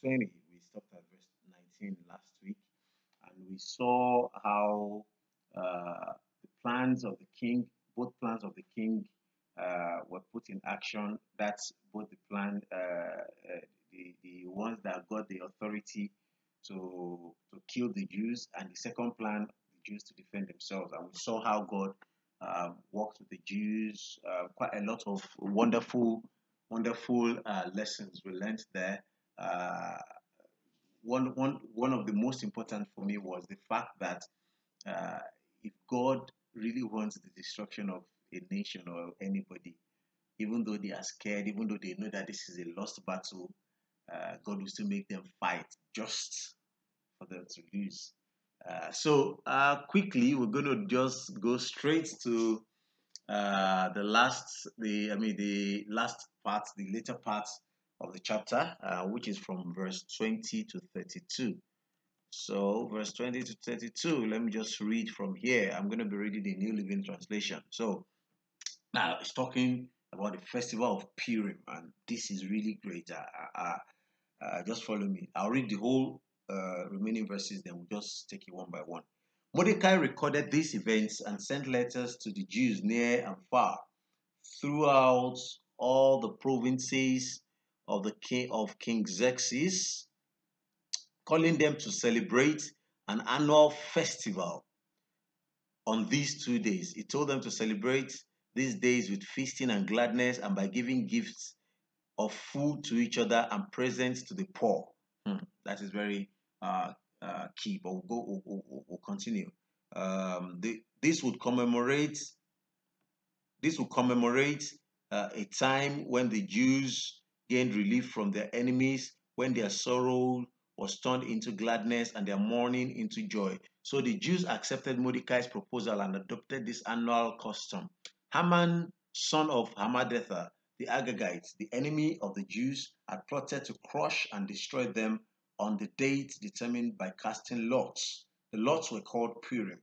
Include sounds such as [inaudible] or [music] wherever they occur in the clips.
20. We stopped at verse 19 last week, and we saw how uh, the plans of the king, both plans of the king, uh, were put in action. That's both the plan, uh, uh, the, the ones that got the authority to to kill the Jews, and the second plan, the Jews to defend themselves. And we saw how God um, worked with the Jews. Uh, quite a lot of wonderful, wonderful uh, lessons we learned there. Uh, one, one, one of the most important for me was the fact that uh, if God really wants the destruction of a nation or anybody, even though they are scared, even though they know that this is a lost battle, uh, God will still make them fight just for them to lose. Uh, so uh, quickly, we're going to just go straight to uh, the last, the I mean the last part, the later part of the chapter, uh, which is from verse 20 to 32. So verse 20 to 32, let me just read from here. I'm going to be reading the New Living Translation. So now it's talking about the festival of Purim, and this is really great. Uh, uh, just follow me. I'll read the whole uh, remaining verses, then we'll just take it one by one. Mordecai recorded these events and sent letters to the Jews near and far throughout all the provinces of the king of King Xerxes, calling them to celebrate an annual festival on these two days. He told them to celebrate these days with feasting and gladness and by giving gifts of food to each other and presents to the poor. Hmm, that is very uh, uh, key, but we'll go. We'll, we'll, we'll continue. Um, the, this would commemorate. This would commemorate uh, a time when the Jews gained relief from their enemies, when their sorrow was turned into gladness and their mourning into joy. So the Jews accepted Mordecai's proposal and adopted this annual custom. Haman, son of Hammedatha, the Agagites, the enemy of the Jews, had plotted to crush and destroy them on the date determined by casting lots. The lots were called Purim.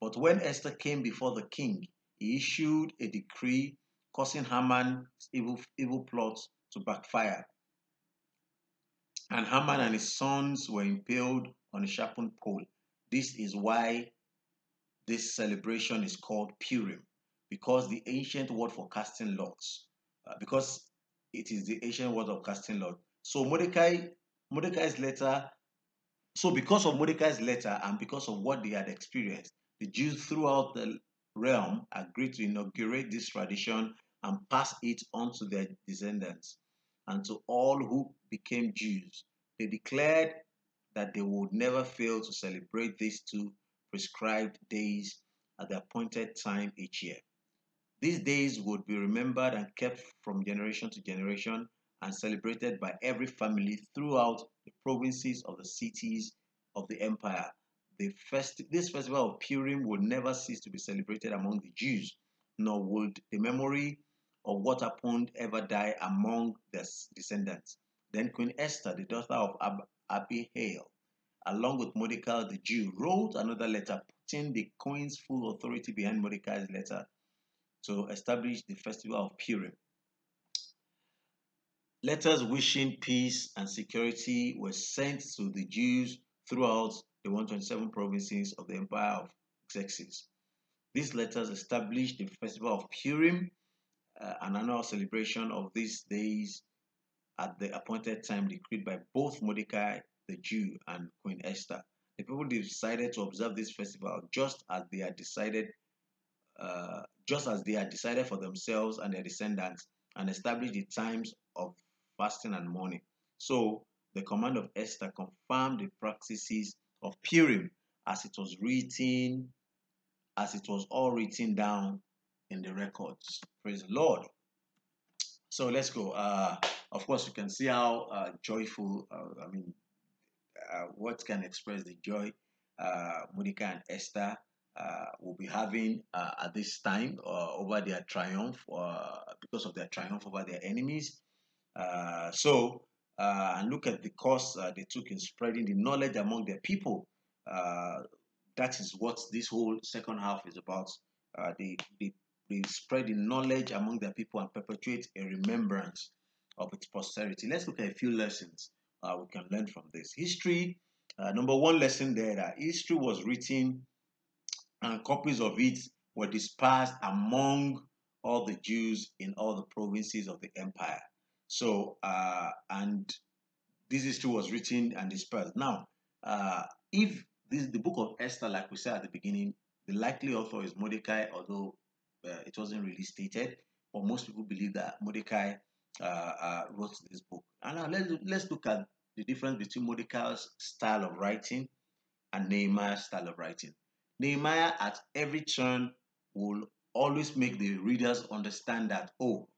But when Esther came before the king, he issued a decree causing Haman's evil, evil plots to backfire. And Haman and his sons were impaled on a sharpened pole. This is why this celebration is called Purim, because the ancient word for casting lots, uh, because it is the ancient word of casting lots. So Mordecai Mordecai's letter. So, because of Mordecai's letter and because of what they had experienced, the Jews throughout the realm agreed to inaugurate this tradition and pass it on to their descendants and to all who became Jews. They declared that they would never fail to celebrate these two prescribed days at the appointed time each year. These days would be remembered and kept from generation to generation and celebrated by every family throughout the provinces of the cities of the empire. The fest- this festival of Purim would never cease to be celebrated among the Jews, nor would the memory of what happened ever die among their descendants. Then Queen Esther, the daughter of Ab- Abihail, along with Mordecai the Jew, wrote another letter putting the queen's full authority behind Mordecai's letter to establish the festival of Purim. Letters wishing peace and security were sent to the Jews throughout the 127 provinces of the Empire of Xerxes. These letters established the festival of Purim, uh, an annual celebration of these days at the appointed time decreed by both Mordecai the Jew and Queen Esther. The people decided to observe this festival just as they had decided, uh, just as they had decided for themselves and their descendants, and established the times of fasting and mourning. So the command of Esther confirmed the practices of Purim as it was written, as it was all written down in the records. Praise the Lord. So let's go. Uh, of course, you can see how uh, joyful, uh, I mean, uh, what can express the joy uh, Mordecai and Esther uh, will be having at this time over their triumph, because of their triumph over their enemies. So, and look at the course they took in spreading the knowledge among their people. That is what this whole second half is about. They, they, they spread the knowledge among their people and perpetuate a remembrance of its posterity. Let's look at a few lessons uh, we can learn from this. History, uh, number one lesson there that history was written and copies of it were dispersed among all the Jews in all the provinces of the empire. So, uh, and this history was written and dispersed. Now, uh, if this the book of Esther, like we said at the beginning, the likely author is Mordecai, although uh, it wasn't really stated, but most people believe that Mordecai uh, uh, wrote this book. And now let's let's look at the difference between Mordecai's style of writing and Nehemiah's style of writing. Nehemiah, at every turn, will always make the readers understand that, oh,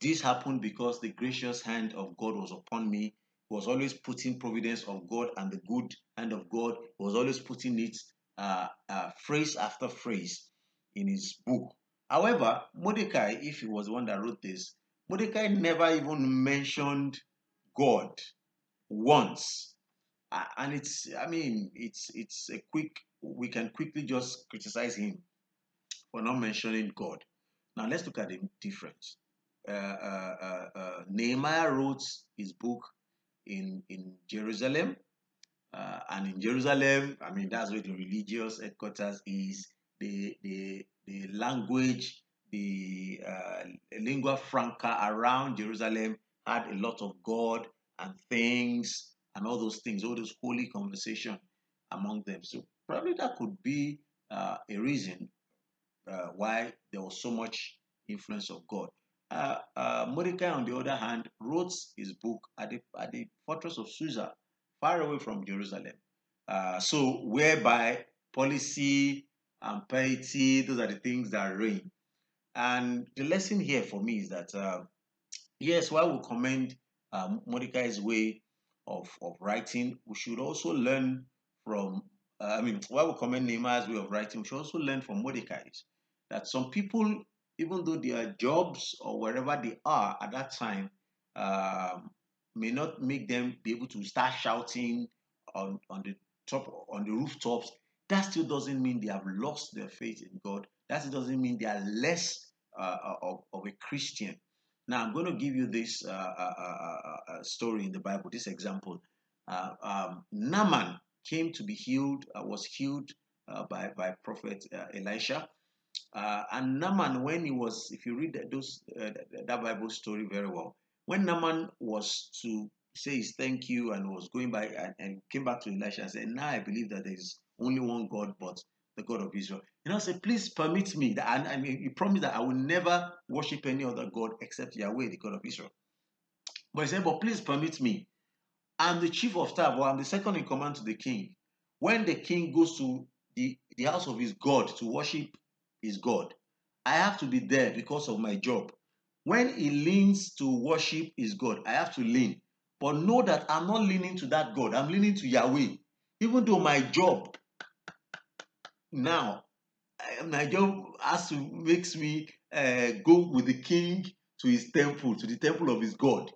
this happened because the gracious hand of God was upon me. He was always putting providence of God and the good hand of God. He was always putting it uh, uh, phrase after phrase in his book. However, Mordecai, if he was the one that wrote this, Mordecai never even mentioned God once. And it's, I mean, it's it's a quick. We can quickly just criticize him for not mentioning God. Now let's look at the difference. Uh, uh, uh, uh Nehemiah wrote his book in in Jerusalem, uh, and in Jerusalem, I mean that's where the religious headquarters is. The the the language, the uh, lingua franca around Jerusalem had a lot of God and things and all those things, all those holy conversation among them. So probably that could be uh, a reason uh, why there was so much influence of God. Uh, uh, Mordecai, on the other hand, wrote his book at the, at the fortress of Susa, far away from Jerusalem. Uh, so, whereby policy and piety, those are the things that reign. And the lesson here for me is that, uh, yes, while we commend uh, Mordecai's way of, of writing, we should also learn from, uh, I mean, while we commend Nehemiah's way of writing, we should also learn from Mordecai's. That some people, even though their jobs or wherever they are at that time, um, may not make them be able to start shouting on, on the top on the rooftops that still doesn't mean they have lost their faith in God. That doesn't mean they are less uh, uh of, of, a Christian. Now, I'm going to give you this uh, uh, uh, uh story in the Bible, this example. Um, Naaman came to be healed, was healed by, by Prophet Elisha. and Naaman, when he was, if you read those that Bible story very well, when Naaman was to say his thank you and was going by and, and came back to Elisha and said, Now I believe that there is only one God, but the God of Israel. You know, said, please permit me that and I mean he promised that I will never worship any other God except Yahweh, the God of Israel. But he said, But please permit me. I'm the chief of staff, or I'm the second in command to the king. When the king goes to the, the house of his God to worship his God, I have to be there because of my job. When he leans to worship his God, I have to lean. But know that I'm not leaning to that God, I'm leaning to Yahweh. Even though my job now, my job has to makes me uh, go with the king to his temple, to the temple of his God.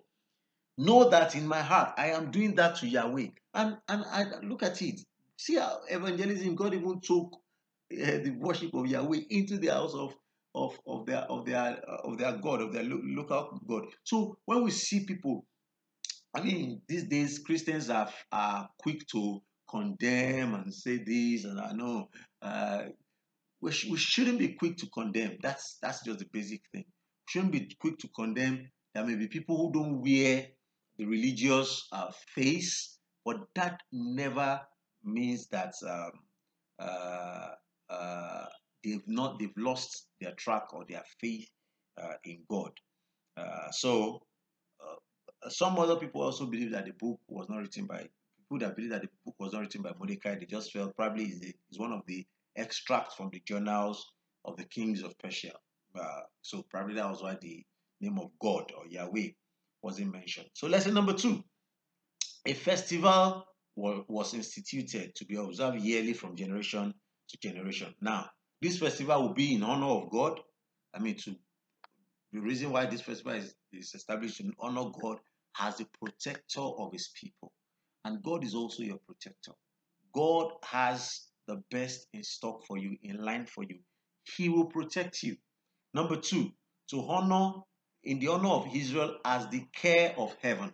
Know that in my heart, I am doing that to Yahweh. And and I look at it. See how evangelism, God even took uh, the worship of Yahweh into the house of of, of their of their of their God, of their lo- local God. So when we see people, I mean, these days Christians are are quick to condemn and say this, and I know uh, we, sh- we shouldn't be quick to condemn. That's that's just the basic thing. We shouldn't be quick to condemn. There may be people who don't wear the religious uh, face, but that never means that um, uh, uh, they've not they've lost their track or their faith uh, in God. Uh, so uh, some other people also believe that the book was not written by people that believe that the book was not written by Mordecai. They just felt probably is one of the extracts from the journals of the kings of Persia. Uh, so probably that was why the name of God or Yahweh wasn't mentioned. So lesson number two, a festival was instituted to be observed yearly from generation to generation. Now, this festival will be in honor of God. I mean, to the reason why this festival is, is established in honor God as the protector of his people. And God is also your protector. God has the best in stock for you, in line for you. He will protect you. Number two, to honor in the honor of Israel as the care of heaven.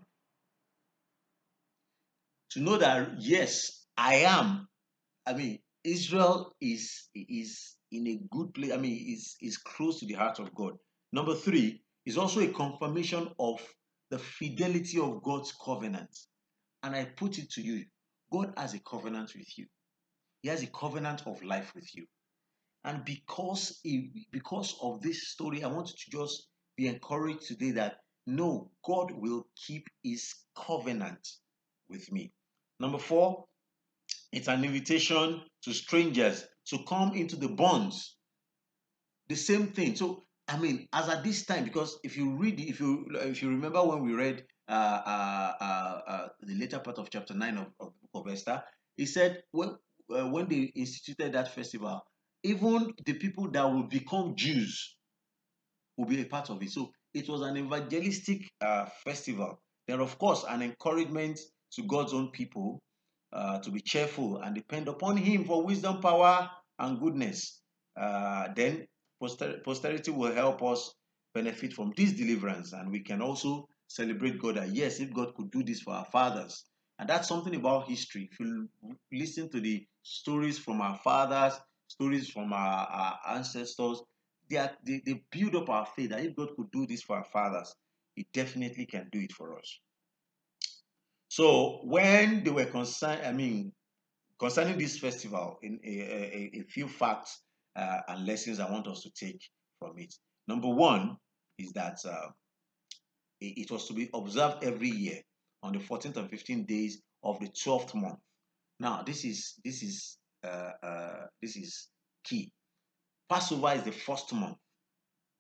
to know that yes, I am. I mean, Israel is is in a good place. I mean, is is close to the heart of God. Number three is also a confirmation of the fidelity of God's covenant. And I put it to you, God has a covenant with you. He has a covenant of life with you. And because because of this story, I want to just be encouraged today that no, God will keep his covenant with me. Number four, it's an invitation to strangers to come into the bonds. The same thing. So, I mean, as at this time, because if you read, if you if you remember when we read the later part of chapter nine of, of of Esther, he said when uh, when they instituted that festival, even the people that will become Jews will be a part of it. So it was an evangelistic uh, festival. Then, of course, an encouragement to God's own people uh, to be cheerful and depend upon Him for wisdom, power, and goodness. Uh, then poster- posterity will help us benefit from this deliverance, and we can also celebrate God that yes, if God could do this for our fathers, and that's something about history. If you listen to the stories from our fathers, stories from our, our ancestors, they, are, they, they build up our faith that if God could do this for our fathers, He definitely can do it for us. So when they were concerned, I mean, concerning this festival, in a, a, a few facts uh, and lessons I want us to take from it. Number one is that uh, it, was to be observed every year on the 14th and 15th days of the 12th month. Now, this is this is uh, uh, this is key. Passover is the first month.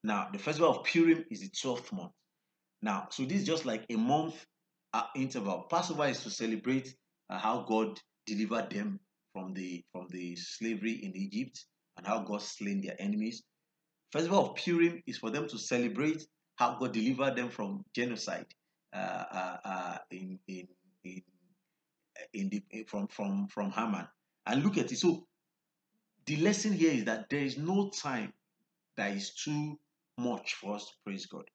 Now, the festival of Purim is the 12th month. Now, so this is just like a month uh, interval. Passover is to celebrate uh, how God delivered them from the from the slavery in Egypt and how God slain their enemies. Festival of Purim is for them to celebrate how God delivered them from genocide uh, uh, uh in in in in the from from from Haman. And look at it. So the lesson here is that there is no time that is too much for us to praise God.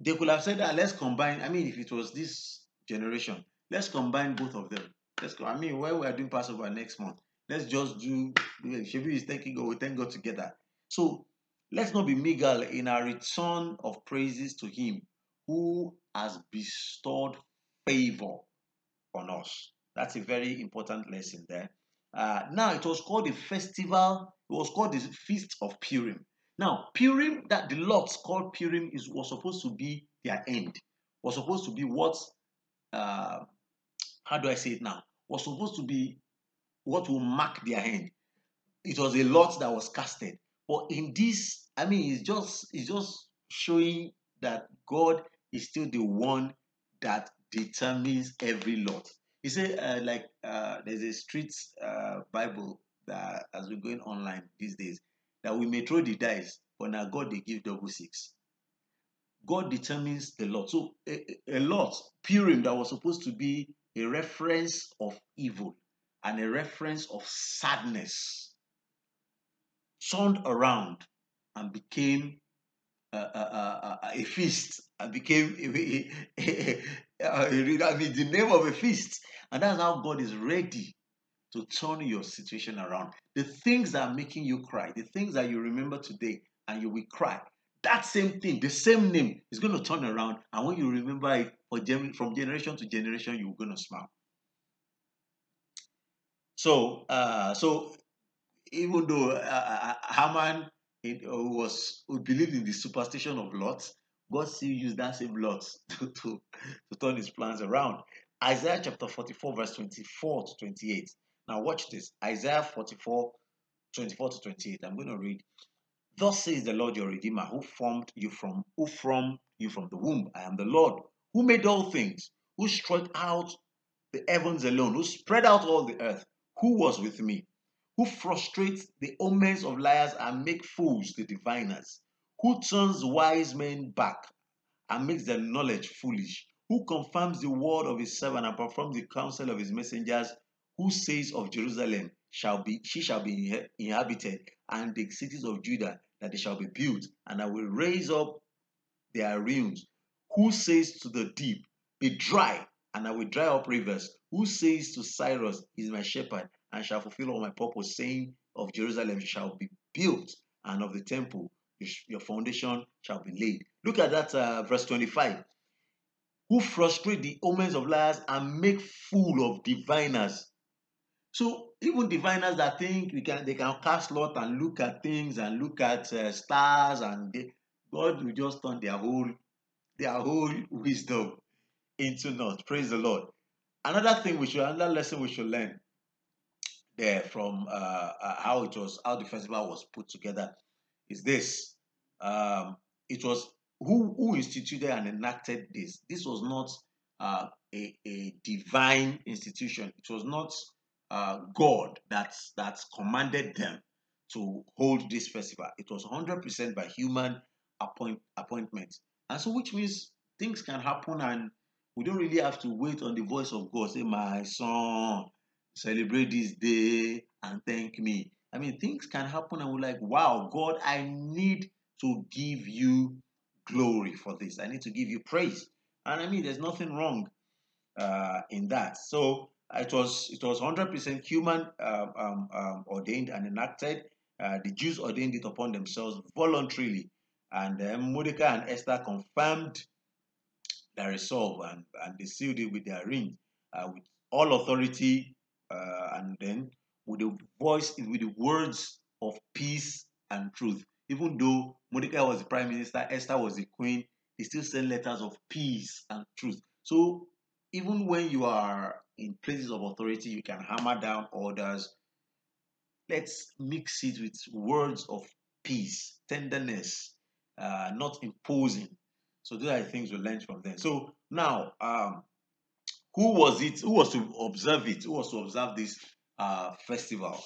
They could have said that let's combine. I mean, if it was this generation, let's combine both of them. Let's go. I mean, when we are doing Passover next month, let's just do Shebi is thanking God, we thank God together. So let's not be meager in our return of praises to Him who has bestowed favor on us. That's a very important lesson there. Uh, now it was called the festival. It was called the feast of Purim. Now, Purim, that the Lord's called Purim, is was supposed to be their end. Was supposed to be what? Uh, how do I say it now? Was supposed to be what will mark their end. It was a lot that was casted, but in this, I mean, it's just it's just showing that God is still the one that determines every lot. He said, uh, like, uh, there's a street uh, Bible that as we're going online these days that we may throw the dice, but now God they give double six. God determines the lot. So a, a lot, Purim, that was supposed to be a reference of evil and a reference of sadness, turned around and became a, a, a, a feast and became a, a, [laughs] I mean the name of a feast. And that's how God is ready to turn your situation around. The things that are making you cry, the things that you remember today and you will cry, that same thing, the same name is going to turn around. And when you remember it from generation to generation, you're going to smile. So, uh, so even though uh, uh Haman it, uh, was who believed in the superstition of Lot, God still used that same Lot [laughs] to, to, to turn his plans around. Isaiah chapter 44, verse 24 to 28. Now watch this. Isaiah 44, 24 to 28. I'm going to read. Thus says the Lord your Redeemer, who formed you from who formed you from the womb. I am the Lord, who made all things, who stretched out the heavens alone, who spread out all the earth, who was with me, who frustrates the omens of liars and make fools the diviners, who turns wise men back and makes their knowledge foolish, who confirms the word of his servant and performs the counsel of his messengers, who says of Jerusalem shall be she shall be inhabited, and the cities of Judah that they shall be built, and I will raise up their ruins. Who says to the deep, Be dry, and I will dry up rivers. Who says to Cyrus, Is my shepherd, and shall fulfill all my purpose, saying of Jerusalem shall be built, and of the temple your foundation shall be laid. Look at that uh, verse 25. Who frustrate the omens of liars and make fool of diviners. So even diviners that think we can they can cast lot and look at things and look at uh, stars and they, God will just turn their whole their whole wisdom into naught. Praise the Lord. Another thing we should another lesson we should learn there from uh, uh, how it was how the festival was put together is this. Um, it was who who instituted and enacted this. This was not uh, a, a divine institution. It was not uh, God that that commanded them to hold this festival. It was 100% by human appoint, appointment. And so, which means things can happen and we don't really have to wait on the voice of God. Say, my son, celebrate this day and thank me. I mean, things can happen and we're like, wow, God, I need to give you glory for this. I need to give you praise. And I mean, there's nothing wrong uh, in that. So it was it was 100% human um, um, um, ordained and enacted. Uh, the Jews ordained it upon themselves voluntarily, and then Mordecai and Esther confirmed their resolve and, and they sealed it with their ring uh, with all authority uh, and then with the voice with the words of peace and truth even though Mordecai was the prime minister, Esther was the queen, he still sent letters of peace and truth. So even when you are in places of authority, you can hammer down orders. Let's mix it with words of peace, tenderness, uh, not imposing. So those are things we learned from them. So now, um, who was it? Who was to observe it? Who was to observe this uh, festival?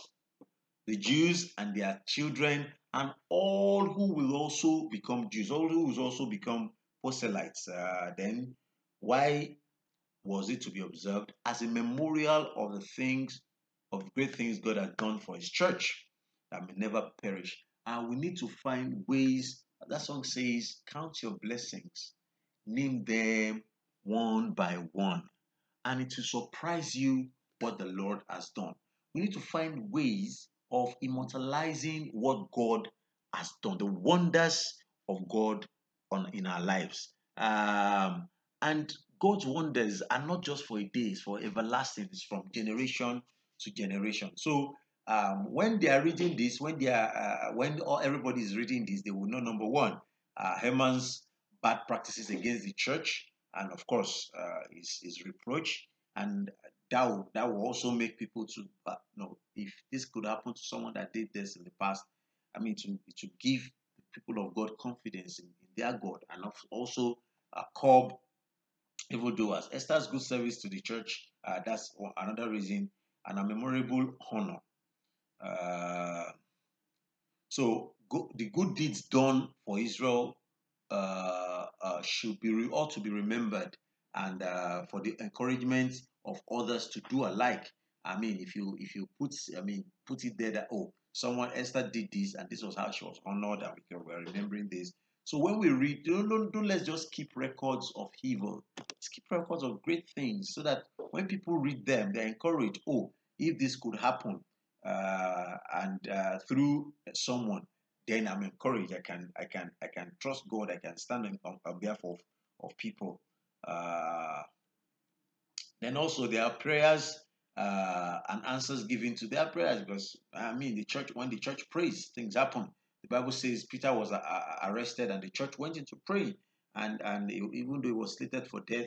The Jews and their children and all who will also become Jews, all who will also become proselytes. Uh, then, why was it to be observed as a memorial of the things, of great things God has done for His church that may never perish? And we need to find ways. That song says, "Count your blessings, name them one by one, and it will surprise you what the Lord has done." We need to find ways of immortalizing what God has done, the wonders of God on in our lives. Um, and God's wonders are not just for a day, it's for everlasting, it's from generation to generation. So um, when they are reading this, when they are uh, when all, everybody is reading this, they will know number one, uh, Haman's bad practices against the church, and of course, uh, his, his reproach, and that will, that will also make people to uh, know if this could happen to someone that did this in the past. I mean, to to give the people of God confidence in, in their God and also uh, curb evildoers. Esther's good service to the church. Uh, that's another reason, and a memorable honor. Uh, so go, the good deeds done for Israel uh, uh, should be ought to be remembered, and uh, for the encouragement of others to do alike. I mean, if you if you put I mean put it there that oh someone Esther did this and this was how she was honored and we are remembering this. So when we read, don't, don't, don't let's just keep records of evil. Let's keep records of great things so that when people read them, they're encouraged. Oh, if this could happen, uh, and uh, through someone, then I'm encouraged. I can I can I can trust God. I can stand on, on behalf of of people. Uh, then also there are prayers uh, and answers given to their prayers because I mean the church when the church prays things happen. The Bible says Peter was uh, uh arrested and the church went into pray and and even though he was slated for death,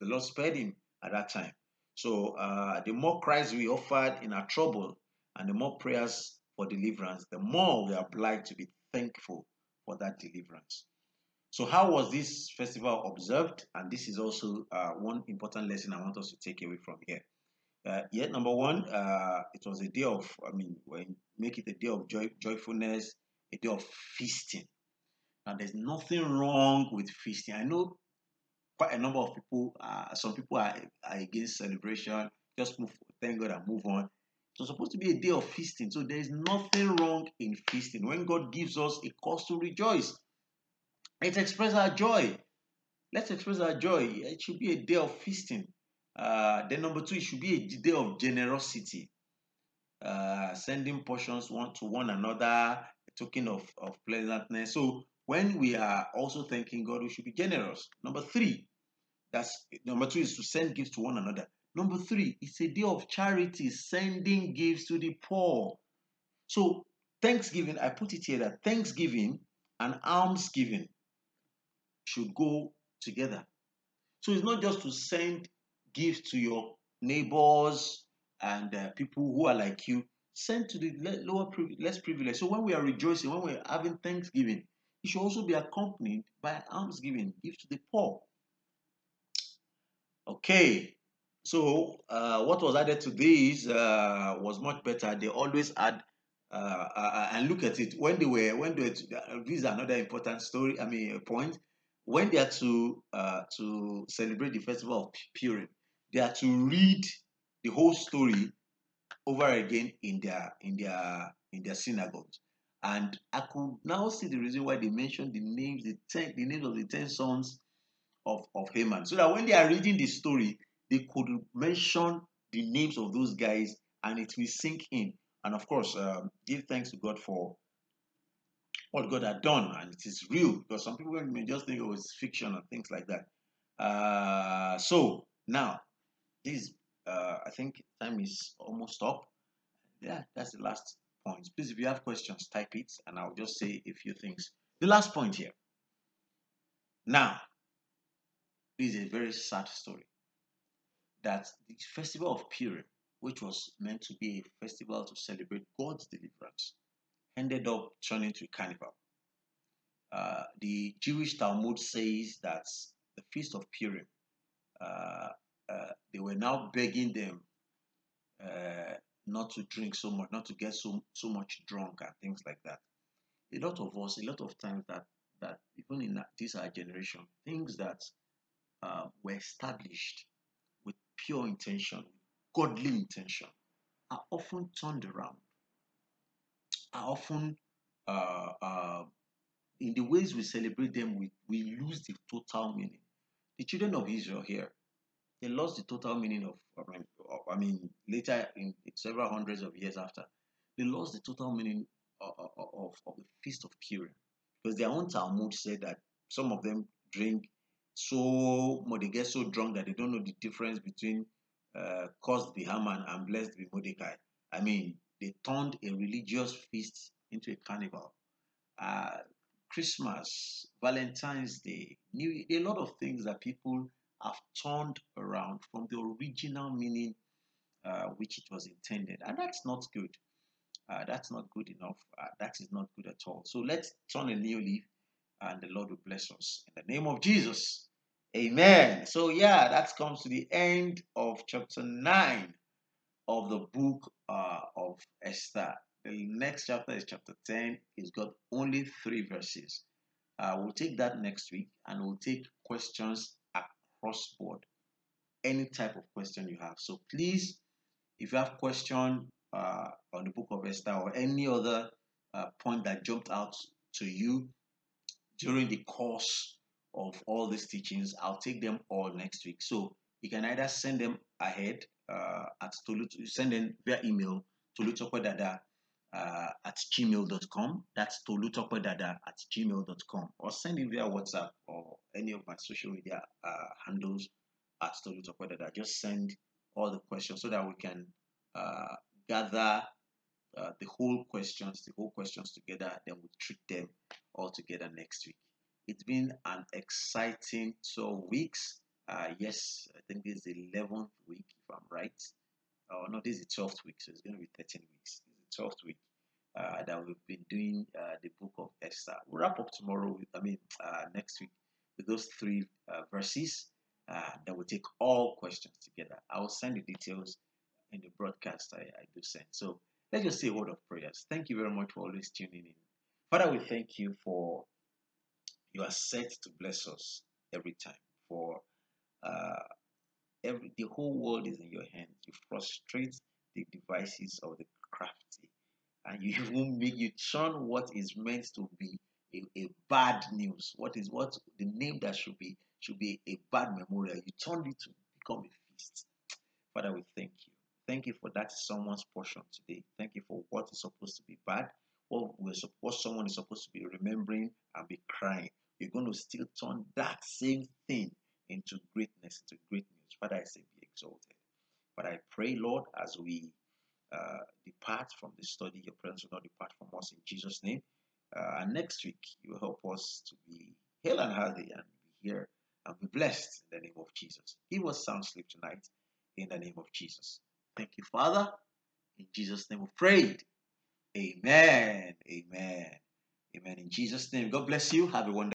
the Lord spared him at that time. So uh, the more cries we offered in our trouble and the more prayers for deliverance, the more we are obliged to be thankful for that deliverance. So, how was this festival observed? And this is also uh, one important lesson I want us to take away from here. Uh, yet, number one, uh, it was a day of, I mean, make it a day of joy, joyfulness, a day of feasting. Now, there's nothing wrong with feasting. I know quite a number of people, uh, some people are, are against celebration, just move, thank God and move on. Was supposed to be a day of feasting. So, there is nothing wrong in feasting. When God gives us a cause to rejoice, Let's express our joy. Let's express our joy. It should be a day of feasting. Uh, then number two, it should be a day of generosity, uh, sending portions one to one another, token of, of pleasantness. So when we are also thanking God, we should be generous. Number three, that's number two is to send gifts to one another. Number three, it's a day of charity, sending gifts to the poor. So Thanksgiving, I put it here that Thanksgiving and almsgiving should go together. So it's not just to send gifts to your neighbors and uh, people who are like you. Send to the lower, less privileged. So when we are rejoicing, when we're having Thanksgiving, it should also be accompanied by almsgiving, give to the poor. Okay, so uh, what was added to this uh, was much better. They always add uh, uh, uh, and look at it when they were when they were to, uh, this is another important story. I mean, a point when they are to to celebrate the festival of Purim, they are to read the whole story over again in their in their in their synagogues. And I could now see the reason why they mentioned the names, the ten, the names of the ten sons of, of Haman. So that when they are reading the story, they could mention the names of those guys and it will sink in. And of course, um, give thanks to God for what God had done, and it is real because some people may just think it was fiction and things like that. Uh, so now, this uh, I think time is almost up. Yeah, that's the last point. Please, if you have questions, type it, and I'll just say a few things. The last point here. Now, this is a very sad story. That the festival of Purim, which was meant to be a festival to celebrate God's deliverance, ended up turning to carnival. Uh, the Jewish Talmud says that the Feast of Purim, uh, uh, they were now begging them uh, not to drink so much, not to get so so much drunk and things like that. A lot of us, a lot of times that that even in this our generation, things that uh, were established pure intention, godly intention, are often turned around are often uh, uh, in the ways we celebrate them, we, we lose the total meaning. The children of Israel here, they lost the total meaning of, I mean, I mean later in several hundreds of years after, they lost the total meaning of, of, of the Feast of Purim. Because their own Talmud said that some of them drink so they get so drunk that they don't know the difference between uh, cursed be Haman and blessed be Mordecai. I mean, they turned a religious feast into a carnival. Uh, Christmas, Valentine's Day, New a lot of things that people have turned around from the original meaning uh, which it was intended, and that's not good. Uh, that's not good enough. Uh, that is not good at all. So let's turn a new leaf, and the Lord will bless us in the name of Jesus. Amen. So yeah, that comes to the end of chapter nine of the book uh, of Esther. The next chapter is chapter 10. It's got only three verses. Uh, we'll take that next week and we'll take questions across board. Any type of question you have. So please, if you have question uh, on the book of Esther or any other uh, point that jumped out to you during the course of all these teachings, I'll take them all next week. So you can either send them ahead uh, at Tolu, send them via email tolutokwadada uh, at gmail.com. That's tolutokwadada at gmail.com. Or send it via WhatsApp or any of my social media uh, handles at tolutokwadada. Just send all the questions so that we can uh, gather uh, the whole questions, the whole questions together, then we treat them all together next week. It's been an exciting 12 weeks. Uh, yes, I think this is the 11th week, if I'm right. Oh, no, this is the 12th week, so it's going to be 13 weeks. This is the 12th week uh, that we've been doing uh, the book of Esther. We'll wrap up tomorrow, with, I mean, uh, next week with those three uh, verses. Uh, that will take all questions together. I will send the details in the broadcast I, I do send. So let's just say a word of prayers. Thank you very much for always tuning in. Father, we thank you for you are set to bless us every time. For uh, every the whole world is in your hands. You frustrate the devices of the crafty, and you [laughs] even make you turn what is meant to be a, a bad news. What is what the name that should be should be a bad memorial. You turn it to become a feast. Father, we thank you. Thank you for that someone's portion today. Thank you for what is supposed to be bad, what, we're, what someone is supposed to be remembering and be crying. You're going to still turn that same thing into greatness, into great news. Father, I say be exalted. But I pray, Lord, as we uh, depart from the study, your presence will not depart from us in Jesus' name. Uh, and next week, you will help us to be hale and healthy and be here and be blessed in the name of Jesus. Give us sound sleep tonight in the name of Jesus. Thank you, Father. In Jesus' name we prayed. Amen. Amen. Amen. In Jesus' name. God bless you. Have a wonderful